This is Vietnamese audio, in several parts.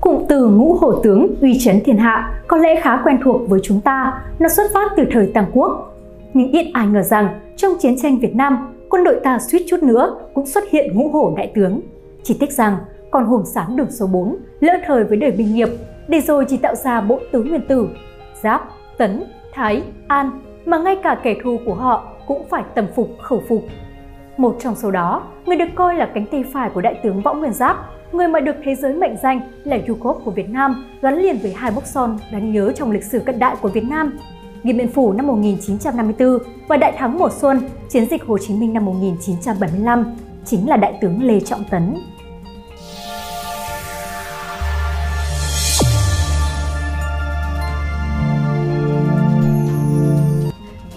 Cụm từ ngũ hổ tướng uy chấn thiên hạ có lẽ khá quen thuộc với chúng ta, nó xuất phát từ thời Tam Quốc. Nhưng ít ai ngờ rằng trong chiến tranh Việt Nam, quân đội ta suýt chút nữa cũng xuất hiện ngũ hổ đại tướng. Chỉ tiếc rằng còn hồn sáng đường số 4 lỡ thời với đời binh nghiệp, để rồi chỉ tạo ra bộ tướng nguyên tử, Giáp, Tấn, Thái, An mà ngay cả kẻ thù của họ cũng phải tầm phục khẩu phục. Một trong số đó, người được coi là cánh tay phải của đại tướng Võ Nguyên Giáp, người mà được thế giới mệnh danh là Yukov của Việt Nam, gắn liền với hai mốc son đáng nhớ trong lịch sử cận đại của Việt Nam. Điện Biên Phủ năm 1954 và Đại thắng mùa xuân, chiến dịch Hồ Chí Minh năm 1975 chính là đại tướng Lê Trọng Tấn.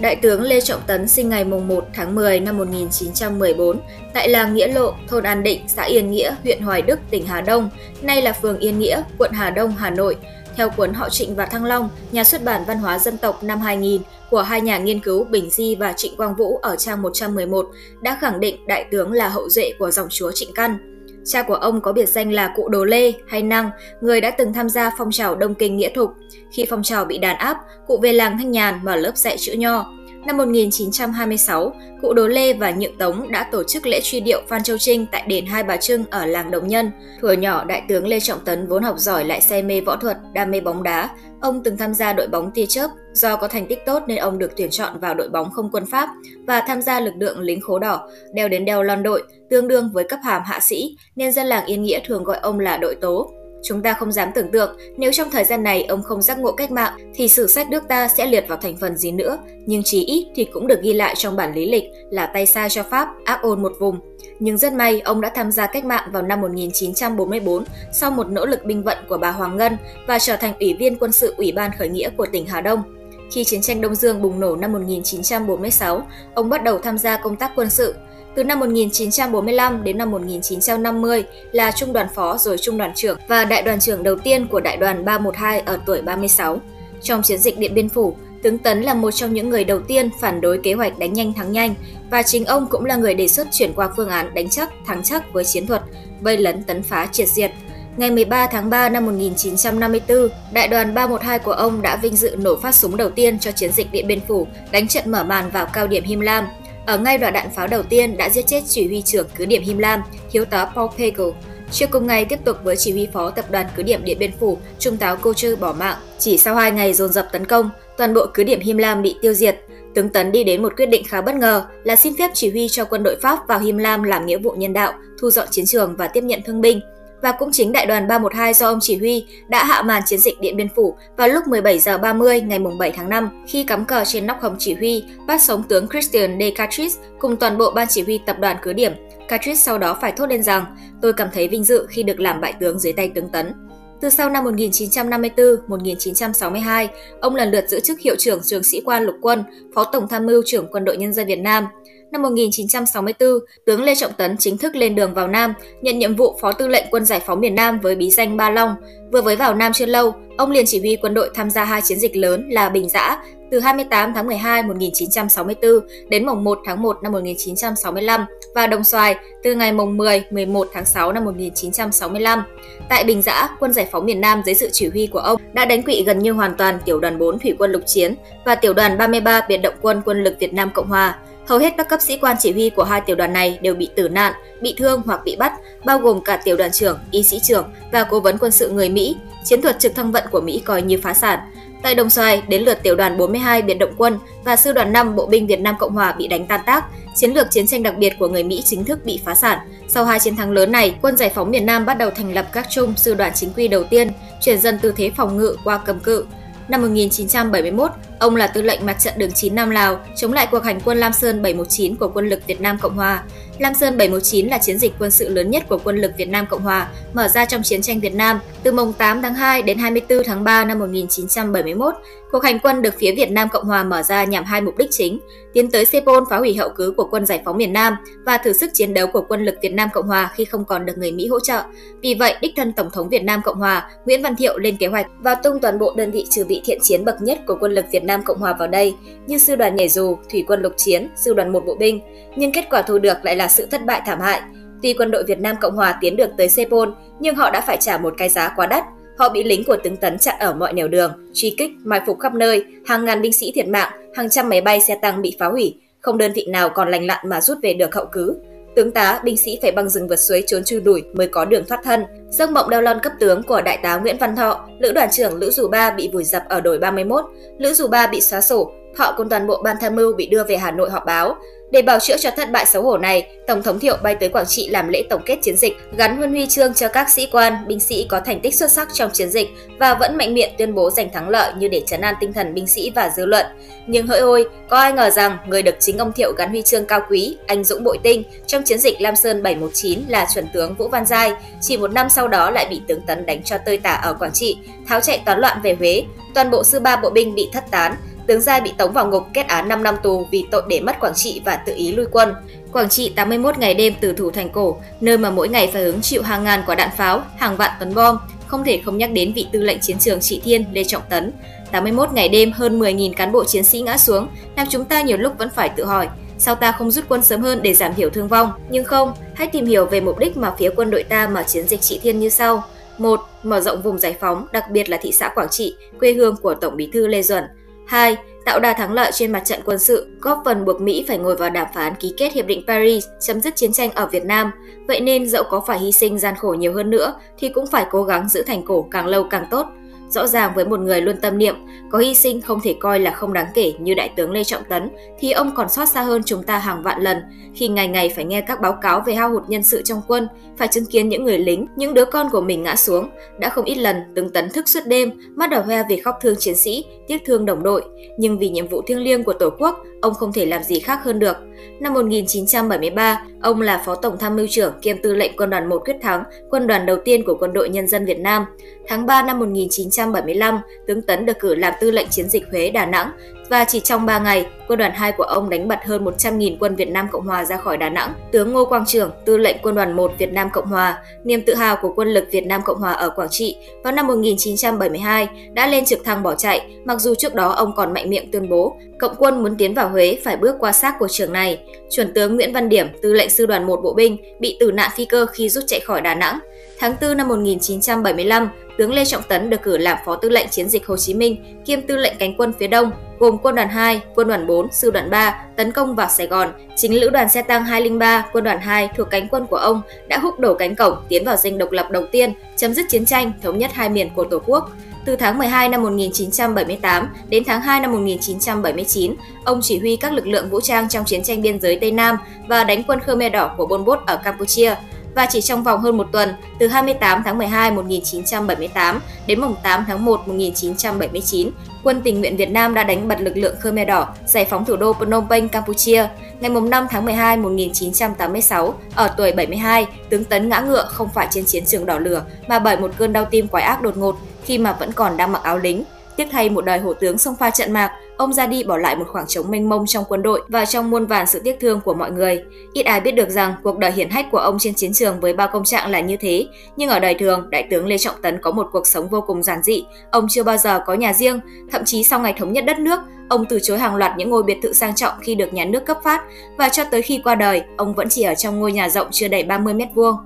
Đại tướng Lê Trọng Tấn sinh ngày 1 tháng 10 năm 1914 tại làng Nghĩa Lộ, thôn An Định, xã Yên Nghĩa, huyện Hoài Đức, tỉnh Hà Đông, nay là phường Yên Nghĩa, quận Hà Đông, Hà Nội. Theo cuốn Họ Trịnh và Thăng Long, nhà xuất bản Văn hóa dân tộc năm 2000 của hai nhà nghiên cứu Bình Di và Trịnh Quang Vũ ở trang 111 đã khẳng định đại tướng là hậu duệ của dòng chúa Trịnh Căn. Cha của ông có biệt danh là Cụ Đồ Lê hay Năng, người đã từng tham gia phong trào Đông Kinh Nghĩa Thục. Khi phong trào bị đàn áp, cụ về làng Thanh Nhàn mở lớp dạy chữ nho. Năm 1926, cụ đố Lê và Nhượng Tống đã tổ chức lễ truy điệu Phan Châu Trinh tại đền Hai Bà Trưng ở làng Đồng Nhân. Thuở nhỏ, đại tướng Lê Trọng Tấn vốn học giỏi lại say mê võ thuật, đam mê bóng đá. Ông từng tham gia đội bóng tia chớp, do có thành tích tốt nên ông được tuyển chọn vào đội bóng không quân Pháp và tham gia lực lượng lính khố đỏ, đeo đến đeo lon đội, tương đương với cấp hàm hạ sĩ, nên dân làng Yên Nghĩa thường gọi ông là đội tố. Chúng ta không dám tưởng tượng nếu trong thời gian này ông không giác ngộ cách mạng thì sử sách nước ta sẽ liệt vào thành phần gì nữa, nhưng chí ít thì cũng được ghi lại trong bản lý lịch là tay sai cho Pháp, ác ôn một vùng. Nhưng rất may ông đã tham gia cách mạng vào năm 1944 sau một nỗ lực binh vận của bà Hoàng Ngân và trở thành ủy viên quân sự Ủy ban khởi nghĩa của tỉnh Hà Đông. Khi chiến tranh Đông Dương bùng nổ năm 1946, ông bắt đầu tham gia công tác quân sự, từ năm 1945 đến năm 1950 là trung đoàn phó rồi trung đoàn trưởng và đại đoàn trưởng đầu tiên của đại đoàn 312 ở tuổi 36. Trong chiến dịch Điện Biên Phủ, tướng Tấn là một trong những người đầu tiên phản đối kế hoạch đánh nhanh thắng nhanh và chính ông cũng là người đề xuất chuyển qua phương án đánh chắc thắng chắc với chiến thuật vây lấn tấn phá triệt diệt. Ngày 13 tháng 3 năm 1954, đại đoàn 312 của ông đã vinh dự nổ phát súng đầu tiên cho chiến dịch Điện Biên Phủ, đánh trận mở màn vào cao điểm Him Lam, ở ngay đoạn đạn pháo đầu tiên đã giết chết chỉ huy trưởng cứ điểm Him Lam, thiếu tá Paul Pagel. Trước cùng ngày tiếp tục với chỉ huy phó tập đoàn cứ điểm Điện Biên Phủ, Trung tá Cô Trư bỏ mạng. Chỉ sau 2 ngày dồn dập tấn công, toàn bộ cứ điểm Him Lam bị tiêu diệt. Tướng Tấn đi đến một quyết định khá bất ngờ là xin phép chỉ huy cho quân đội Pháp vào Him Lam làm nghĩa vụ nhân đạo, thu dọn chiến trường và tiếp nhận thương binh và cũng chính đại đoàn 312 do ông chỉ huy đã hạ màn chiến dịch Điện Biên Phủ vào lúc 17 giờ 30 ngày 7 tháng 5 khi cắm cờ trên nóc hầm chỉ huy bắt sống tướng Christian de Catrice cùng toàn bộ ban chỉ huy tập đoàn cứ điểm. Catrice sau đó phải thốt lên rằng tôi cảm thấy vinh dự khi được làm bại tướng dưới tay tướng Tấn. Từ sau năm 1954-1962, ông lần lượt giữ chức hiệu trưởng trường sĩ quan lục quân, phó tổng tham mưu trưởng quân đội nhân dân Việt Nam, Năm 1964, tướng Lê Trọng Tấn chính thức lên đường vào Nam, nhận nhiệm vụ Phó Tư lệnh Quân Giải phóng miền Nam với bí danh Ba Long. Vừa mới vào Nam chưa lâu, ông liền chỉ huy quân đội tham gia hai chiến dịch lớn là Bình Giã từ 28 tháng 12 1964 đến mùng 1 tháng 1 năm 1965 và Đồng Xoài từ ngày mùng 10 11 tháng 6 năm 1965. Tại Bình Giã, quân giải phóng miền Nam dưới sự chỉ huy của ông đã đánh quỵ gần như hoàn toàn tiểu đoàn 4 thủy quân lục chiến và tiểu đoàn 33 biệt động quân quân lực Việt Nam Cộng hòa. Hầu hết các cấp sĩ quan chỉ huy của hai tiểu đoàn này đều bị tử nạn, bị thương hoặc bị bắt, bao gồm cả tiểu đoàn trưởng, y sĩ trưởng và cố vấn quân sự người Mỹ. Chiến thuật trực thăng vận của Mỹ coi như phá sản. Tại Đồng Xoài, đến lượt tiểu đoàn 42 biệt động quân và sư đoàn 5 bộ binh Việt Nam Cộng Hòa bị đánh tan tác, chiến lược chiến tranh đặc biệt của người Mỹ chính thức bị phá sản. Sau hai chiến thắng lớn này, quân giải phóng miền Nam bắt đầu thành lập các trung sư đoàn chính quy đầu tiên, chuyển dần từ thế phòng ngự qua cầm cự. Năm 1971, ông là tư lệnh mặt trận đường 9 Nam Lào chống lại cuộc hành quân Lam Sơn 719 của quân lực Việt Nam Cộng Hòa. Lam Sơn 719 là chiến dịch quân sự lớn nhất của quân lực Việt Nam Cộng Hòa, mở ra trong chiến tranh Việt Nam từ mùng 8 tháng 2 đến 24 tháng 3 năm 1971. Cuộc hành quân được phía Việt Nam Cộng Hòa mở ra nhằm hai mục đích chính: tiến tới Sepol phá hủy hậu cứ của quân giải phóng miền Nam và thử sức chiến đấu của quân lực Việt Nam Cộng Hòa khi không còn được người Mỹ hỗ trợ. Vì vậy, đích thân Tổng thống Việt Nam Cộng Hòa Nguyễn Văn Thiệu lên kế hoạch và tung toàn bộ đơn vị trừ bị thiện chiến bậc nhất của quân lực Việt Nam Nam Cộng Hòa vào đây, như sư đoàn nhảy dù, thủy quân lục chiến, sư đoàn một bộ binh. Nhưng kết quả thu được lại là sự thất bại thảm hại. Tuy quân đội Việt Nam Cộng Hòa tiến được tới Sepol, nhưng họ đã phải trả một cái giá quá đắt. Họ bị lính của tướng Tấn chặn ở mọi nẻo đường, truy kích, mai phục khắp nơi, hàng ngàn binh sĩ thiệt mạng, hàng trăm máy bay xe tăng bị phá hủy, không đơn vị nào còn lành lặn mà rút về được hậu cứ. Tướng tá, binh sĩ phải băng rừng vượt suối trốn chui đuổi mới có đường thoát thân. Giấc mộng đeo lon cấp tướng của đại tá Nguyễn Văn Thọ, lữ đoàn trưởng Lữ Dù Ba bị vùi dập ở đồi 31, Lữ Dù Ba bị xóa sổ, họ cùng toàn bộ ban tham mưu bị đưa về Hà Nội họp báo. Để bảo chữa cho thất bại xấu hổ này, Tổng thống Thiệu bay tới Quảng Trị làm lễ tổng kết chiến dịch, gắn huân huy chương cho các sĩ quan, binh sĩ có thành tích xuất sắc trong chiến dịch và vẫn mạnh miệng tuyên bố giành thắng lợi như để trấn an tinh thần binh sĩ và dư luận. Nhưng hỡi ôi, có ai ngờ rằng người được chính ông Thiệu gắn huy chương cao quý, anh dũng bội tinh trong chiến dịch Lam Sơn 719 là chuẩn tướng Vũ Văn Giai, chỉ một năm sau đó lại bị tướng Tấn đánh cho tơi tả ở Quảng Trị, tháo chạy toán loạn về Huế, toàn bộ sư ba bộ binh bị thất tán, tướng Giai bị tống vào ngục kết án 5 năm tù vì tội để mất Quảng Trị và tự ý lui quân. Quảng Trị 81 ngày đêm từ thủ thành cổ, nơi mà mỗi ngày phải hứng chịu hàng ngàn quả đạn pháo, hàng vạn tấn bom, không thể không nhắc đến vị tư lệnh chiến trường Trị Thiên Lê Trọng Tấn. 81 ngày đêm hơn 10.000 cán bộ chiến sĩ ngã xuống, làm chúng ta nhiều lúc vẫn phải tự hỏi, sao ta không rút quân sớm hơn để giảm thiểu thương vong? Nhưng không, hãy tìm hiểu về mục đích mà phía quân đội ta mở chiến dịch Trị Thiên như sau. 1. Mở rộng vùng giải phóng, đặc biệt là thị xã Quảng Trị, quê hương của Tổng Bí thư Lê Duẩn. 2. Tạo đà thắng lợi trên mặt trận quân sự, góp phần buộc Mỹ phải ngồi vào đàm phán ký kết Hiệp định Paris chấm dứt chiến tranh ở Việt Nam. Vậy nên dẫu có phải hy sinh gian khổ nhiều hơn nữa thì cũng phải cố gắng giữ thành cổ càng lâu càng tốt. Rõ ràng với một người luôn tâm niệm, có hy sinh không thể coi là không đáng kể như Đại tướng Lê Trọng Tấn, thì ông còn xót xa hơn chúng ta hàng vạn lần, khi ngày ngày phải nghe các báo cáo về hao hụt nhân sự trong quân, phải chứng kiến những người lính, những đứa con của mình ngã xuống. Đã không ít lần từng Tấn thức suốt đêm, mắt đỏ hoe vì khóc thương chiến sĩ, tiếc thương đồng đội. Nhưng vì nhiệm vụ thiêng liêng của Tổ quốc, ông không thể làm gì khác hơn được. Năm 1973, ông là Phó Tổng Tham mưu trưởng kiêm tư lệnh Quân đoàn 1 Quyết Thắng, quân đoàn đầu tiên của Quân đội Nhân dân Việt Nam. Tháng 3 năm 1975, tướng Tấn được cử làm tư lệnh chiến dịch Huế Đà Nẵng và chỉ trong 3 ngày, quân đoàn 2 của ông đánh bật hơn 100.000 quân Việt Nam Cộng Hòa ra khỏi Đà Nẵng. Tướng Ngô Quang Trường, tư lệnh quân đoàn 1 Việt Nam Cộng Hòa, niềm tự hào của quân lực Việt Nam Cộng Hòa ở Quảng Trị vào năm 1972 đã lên trực thăng bỏ chạy, mặc dù trước đó ông còn mạnh miệng tuyên bố cộng quân muốn tiến vào Huế phải bước qua xác của trường này. Chuẩn tướng Nguyễn Văn Điểm, tư lệnh sư đoàn 1 bộ binh, bị tử nạn phi cơ khi rút chạy khỏi Đà Nẵng. Tháng 4 năm 1975, tướng Lê Trọng Tấn được cử làm phó tư lệnh chiến dịch Hồ Chí Minh, kiêm tư lệnh cánh quân phía Đông, gồm quân đoàn 2, quân đoàn 4, sư đoàn 3 tấn công vào Sài Gòn. Chính lữ đoàn xe tăng 203, quân đoàn 2 thuộc cánh quân của ông đã húc đổ cánh cổng tiến vào dinh độc lập đầu tiên, chấm dứt chiến tranh, thống nhất hai miền của Tổ quốc. Từ tháng 12 năm 1978 đến tháng 2 năm 1979, ông chỉ huy các lực lượng vũ trang trong chiến tranh biên giới Tây Nam và đánh quân Khmer Đỏ của Pol Pot ở Campuchia và chỉ trong vòng hơn một tuần, từ 28 tháng 12 1978 đến mùng 8 tháng 1 1979, Quân tình nguyện Việt Nam đã đánh bật lực lượng Khmer Đỏ, giải phóng thủ đô Phnom Penh, Campuchia. Ngày 5 tháng 12 1986, ở tuổi 72, tướng Tấn ngã ngựa không phải trên chiến trường đỏ lửa mà bởi một cơn đau tim quái ác đột ngột khi mà vẫn còn đang mặc áo lính. Tiếc thay một đời hổ tướng xông pha trận mạc, ông ra đi bỏ lại một khoảng trống mênh mông trong quân đội và trong muôn vàn sự tiếc thương của mọi người. Ít ai biết được rằng cuộc đời hiển hách của ông trên chiến trường với bao công trạng là như thế, nhưng ở đời thường, đại tướng Lê Trọng Tấn có một cuộc sống vô cùng giản dị. Ông chưa bao giờ có nhà riêng, thậm chí sau ngày thống nhất đất nước, ông từ chối hàng loạt những ngôi biệt thự sang trọng khi được nhà nước cấp phát và cho tới khi qua đời, ông vẫn chỉ ở trong ngôi nhà rộng chưa đầy 30 mét vuông.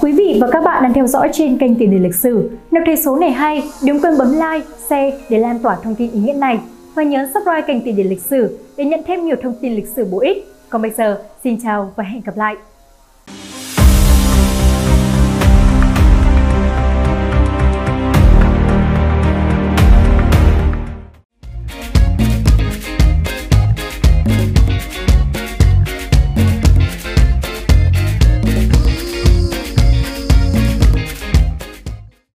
Quý vị và các bạn đang theo dõi trên kênh Tiền đề lịch sử. Nếu thấy số này hay, đừng quên bấm like, share để lan tỏa thông tin ý nghĩa này và nhớ subscribe kênh Tiền Điển lịch sử để nhận thêm nhiều thông tin lịch sử bổ ích. Còn bây giờ, xin chào và hẹn gặp lại!